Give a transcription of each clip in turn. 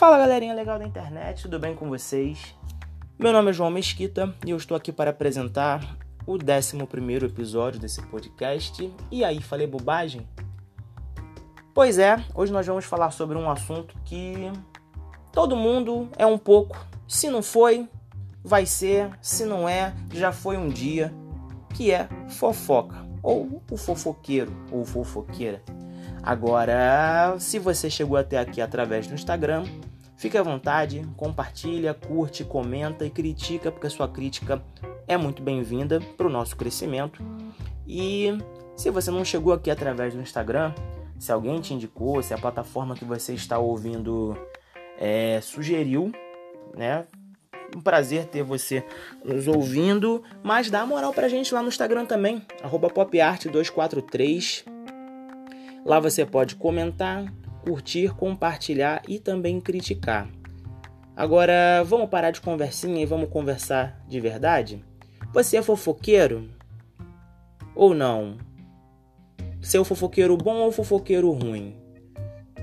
Fala galerinha legal da internet, tudo bem com vocês? Meu nome é João Mesquita e eu estou aqui para apresentar o 11 episódio desse podcast. E aí, falei bobagem? Pois é, hoje nós vamos falar sobre um assunto que todo mundo é um pouco. Se não foi, vai ser. Se não é, já foi um dia. Que é fofoca, ou o fofoqueiro, ou fofoqueira. Agora, se você chegou até aqui através do Instagram, fique à vontade, compartilha, curte, comenta e critica, porque a sua crítica é muito bem-vinda para o nosso crescimento. E se você não chegou aqui através do Instagram, se alguém te indicou, se a plataforma que você está ouvindo é, sugeriu, né? Um prazer ter você nos ouvindo, mas dá moral pra gente lá no Instagram também, popart243 Lá você pode comentar, curtir, compartilhar e também criticar. Agora, vamos parar de conversinha e vamos conversar de verdade? Você é fofoqueiro? Ou não? Ser o fofoqueiro bom ou fofoqueiro ruim?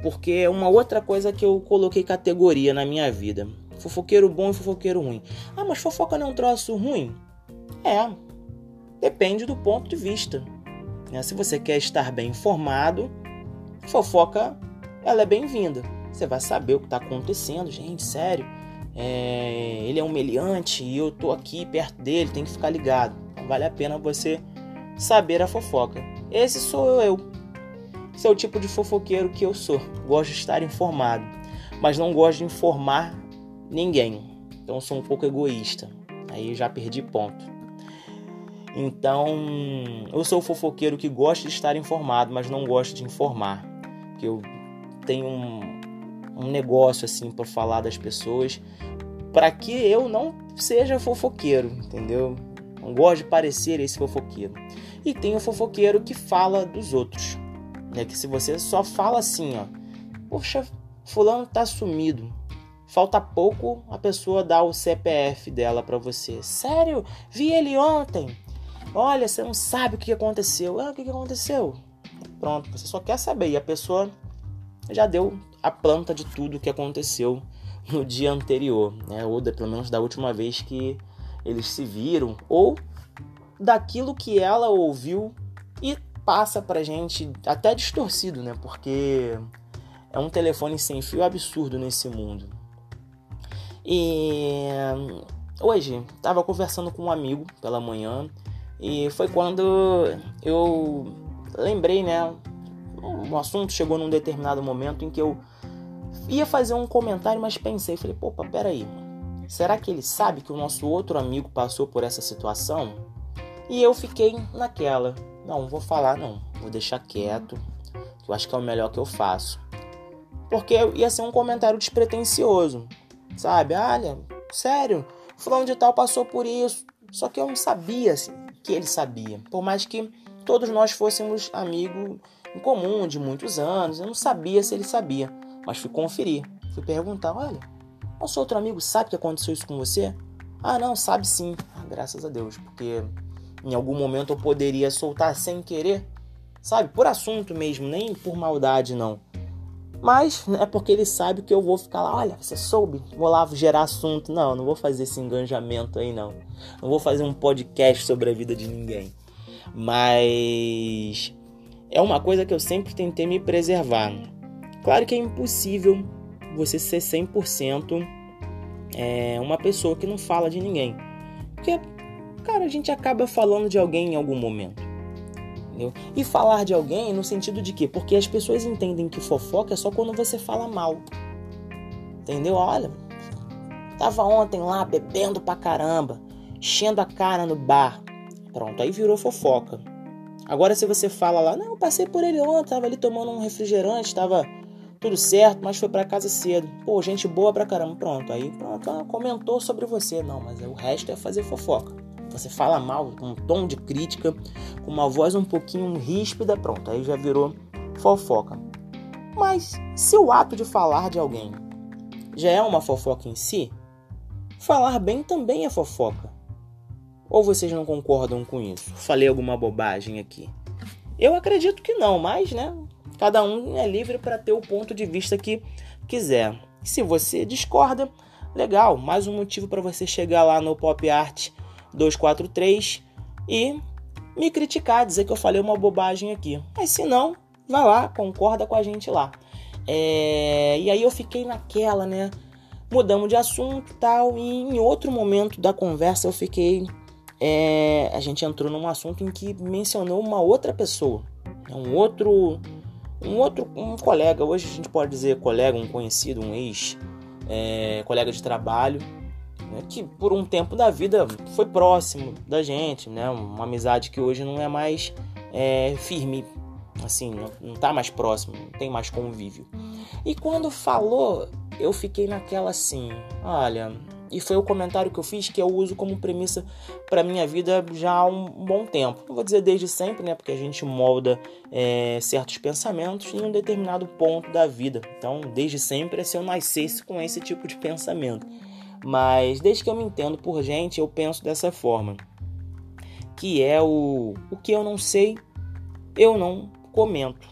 Porque é uma outra coisa que eu coloquei categoria na minha vida. Fofoqueiro bom e fofoqueiro ruim. Ah, mas fofoca não é um troço ruim? É. Depende do ponto de vista. Né? Se você quer estar bem informado, fofoca ela é bem-vinda. Você vai saber o que está acontecendo, gente, sério. É, ele é um meliante e eu tô aqui perto dele, tem que ficar ligado. Então, vale a pena você saber a fofoca. Esse sou eu. Esse é o tipo de fofoqueiro que eu sou. Gosto de estar informado, mas não gosto de informar ninguém. Então sou um pouco egoísta. Aí já perdi ponto. Então, eu sou o fofoqueiro que gosta de estar informado, mas não gosta de informar. Que eu tenho um, um negócio assim para falar das pessoas, para que eu não seja fofoqueiro, entendeu? Não gosto de parecer esse fofoqueiro. E tem o fofoqueiro que fala dos outros, né? Que se você só fala assim, ó, poxa, fulano tá sumido. Falta pouco a pessoa dá o CPF dela para você. Sério? Vi ele ontem. Olha, você não sabe o que aconteceu. Ah, o que aconteceu? Pronto, você só quer saber. E a pessoa já deu a planta de tudo o que aconteceu no dia anterior, né? Ou pelo menos da última vez que eles se viram, ou daquilo que ela ouviu e passa pra gente até distorcido, né? Porque é um telefone sem fio absurdo nesse mundo. E hoje estava conversando com um amigo pela manhã e foi quando eu lembrei, né? Um assunto chegou num determinado momento em que eu ia fazer um comentário, mas pensei, falei, pô, peraí, será que ele sabe que o nosso outro amigo passou por essa situação? E eu fiquei naquela, não, vou falar não, vou deixar quieto, eu acho que é o melhor que eu faço. Porque ia ser um comentário despretensioso, sabe? Olha, sério, fulano de tal passou por isso, só que eu não sabia, assim, que ele sabia. Por mais que todos nós fôssemos amigos em comum de muitos anos, eu não sabia se ele sabia, mas fui conferir, fui perguntar, olha, nosso outro amigo sabe que aconteceu isso com você? Ah, não, sabe sim. Ah, graças a Deus, porque em algum momento eu poderia soltar sem querer, sabe? Por assunto mesmo, nem por maldade não. Mas é porque ele sabe que eu vou ficar lá, olha, você soube, vou lá gerar assunto. Não, não vou fazer esse engajamento aí, não. Não vou fazer um podcast sobre a vida de ninguém. Mas é uma coisa que eu sempre tentei me preservar. Claro que é impossível você ser 100% é, uma pessoa que não fala de ninguém. Porque, cara, a gente acaba falando de alguém em algum momento. Entendeu? E falar de alguém no sentido de quê? Porque as pessoas entendem que fofoca é só quando você fala mal. Entendeu? Olha, tava ontem lá bebendo pra caramba, enchendo a cara no bar. Pronto, aí virou fofoca. Agora se você fala lá, não, passei por ele ontem, tava ali tomando um refrigerante, tava tudo certo, mas foi para casa cedo. Pô, gente boa pra caramba. Pronto, aí pronto, comentou sobre você. Não, mas o resto é fazer fofoca você fala mal, com um tom de crítica, com uma voz um pouquinho ríspida, pronto, aí já virou fofoca. Mas se o ato de falar de alguém já é uma fofoca em si, falar bem também é fofoca. Ou vocês não concordam com isso? Falei alguma bobagem aqui? Eu acredito que não, mas né, cada um é livre para ter o ponto de vista que quiser. Se você discorda, legal, mais um motivo para você chegar lá no Pop Art 243 e me criticar, dizer que eu falei uma bobagem aqui. Mas se não, vai lá, concorda com a gente lá. É... E aí eu fiquei naquela, né? Mudamos de assunto tal, e em outro momento da conversa eu fiquei. É... A gente entrou num assunto em que mencionou uma outra pessoa, né? um outro. Um outro um colega, hoje a gente pode dizer colega, um conhecido, um ex, é, colega de trabalho, né, que por um tempo da vida foi próximo da gente, né, uma amizade que hoje não é mais é, firme, assim, não, não tá mais próximo, não tem mais convívio. E quando falou, eu fiquei naquela assim, olha, e foi o comentário que eu fiz que eu uso como premissa para minha vida já há um bom tempo. Não vou dizer desde sempre, né? Porque a gente molda é, certos pensamentos em um determinado ponto da vida. Então, desde sempre é se eu nascesse com esse tipo de pensamento. Mas desde que eu me entendo por gente, eu penso dessa forma. Que é o, o que eu não sei, eu não comento.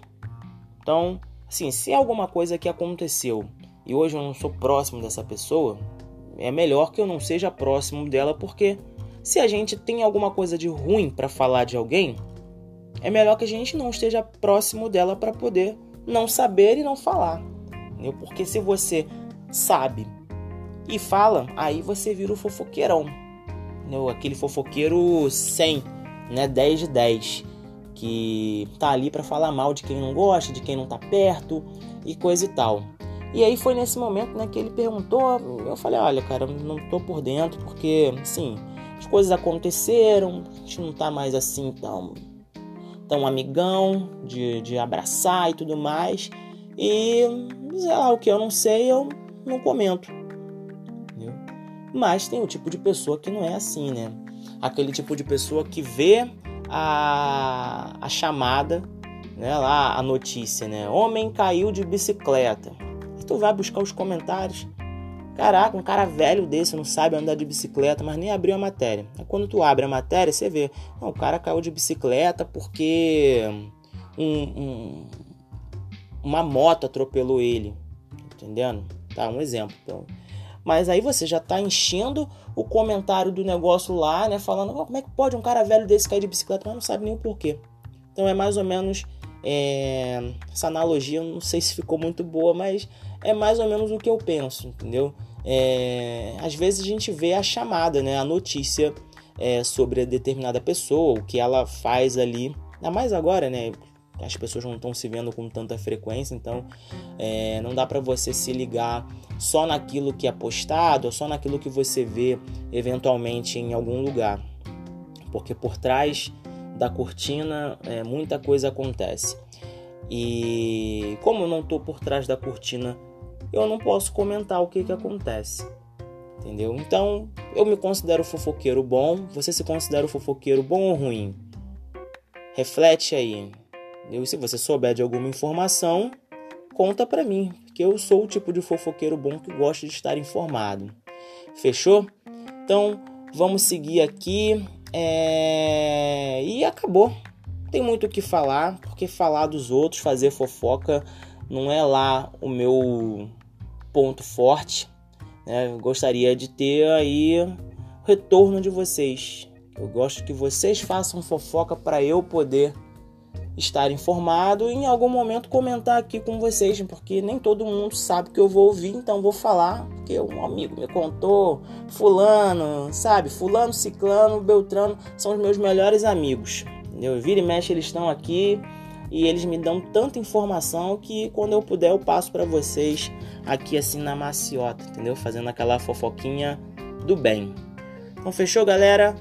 Então, assim, se é alguma coisa que aconteceu e hoje eu não sou próximo dessa pessoa, é melhor que eu não seja próximo dela, porque se a gente tem alguma coisa de ruim para falar de alguém, é melhor que a gente não esteja próximo dela para poder não saber e não falar. Porque se você sabe e fala, aí você vira o fofoqueirão. Aquele fofoqueiro 100, né? 10 de 10. Que tá ali para falar mal de quem não gosta, de quem não tá perto e coisa e tal. E aí foi nesse momento né, que ele perguntou, eu falei, olha, cara, não tô por dentro, porque, assim, as coisas aconteceram, a gente não tá mais assim tão, tão amigão de, de abraçar e tudo mais. E, sei lá, o que eu não sei, eu não comento. Mas tem o tipo de pessoa que não é assim, né? Aquele tipo de pessoa que vê a, a chamada, né, lá, a notícia, né? Homem caiu de bicicleta tu vai buscar os comentários. Caraca, um cara velho desse não sabe andar de bicicleta, mas nem abriu a matéria. Aí quando tu abre a matéria, você vê, não, o cara caiu de bicicleta porque um, um, uma moto atropelou ele. Entendendo? Tá, um exemplo. Então, mas aí você já tá enchendo o comentário do negócio lá, né? Falando, oh, como é que pode um cara velho desse cair de bicicleta, mas não sabe nem o porquê. Então é mais ou menos é, essa analogia, não sei se ficou muito boa, mas é mais ou menos o que eu penso, entendeu? É, às vezes a gente vê a chamada, né, a notícia é, sobre a determinada pessoa, o que ela faz ali, ainda mais agora, né? As pessoas não estão se vendo com tanta frequência, então é, não dá para você se ligar só naquilo que é postado, ou só naquilo que você vê eventualmente em algum lugar, porque por trás da cortina é, muita coisa acontece. E como eu não estou por trás da cortina eu não posso comentar o que, que acontece. Entendeu? Então, eu me considero fofoqueiro bom. Você se considera fofoqueiro bom ou ruim? Reflete aí. E se você souber de alguma informação, conta para mim, que eu sou o tipo de fofoqueiro bom que gosta de estar informado. Fechou? Então, vamos seguir aqui. É... E acabou. Tem muito o que falar, porque falar dos outros, fazer fofoca, não é lá o meu ponto forte. Né? Gostaria de ter aí retorno de vocês. Eu gosto que vocês façam fofoca para eu poder estar informado e em algum momento comentar aqui com vocês, porque nem todo mundo sabe que eu vou ouvir, então vou falar, porque um amigo me contou, fulano, sabe? Fulano, ciclano, beltrano são os meus melhores amigos. Eu vira e mexe eles estão aqui e eles me dão tanta informação que quando eu puder eu passo para vocês aqui assim na maciota, entendeu? Fazendo aquela fofoquinha do bem. Então fechou, galera?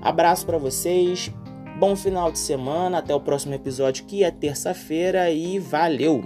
Abraço para vocês. Bom final de semana, até o próximo episódio que é terça-feira e valeu.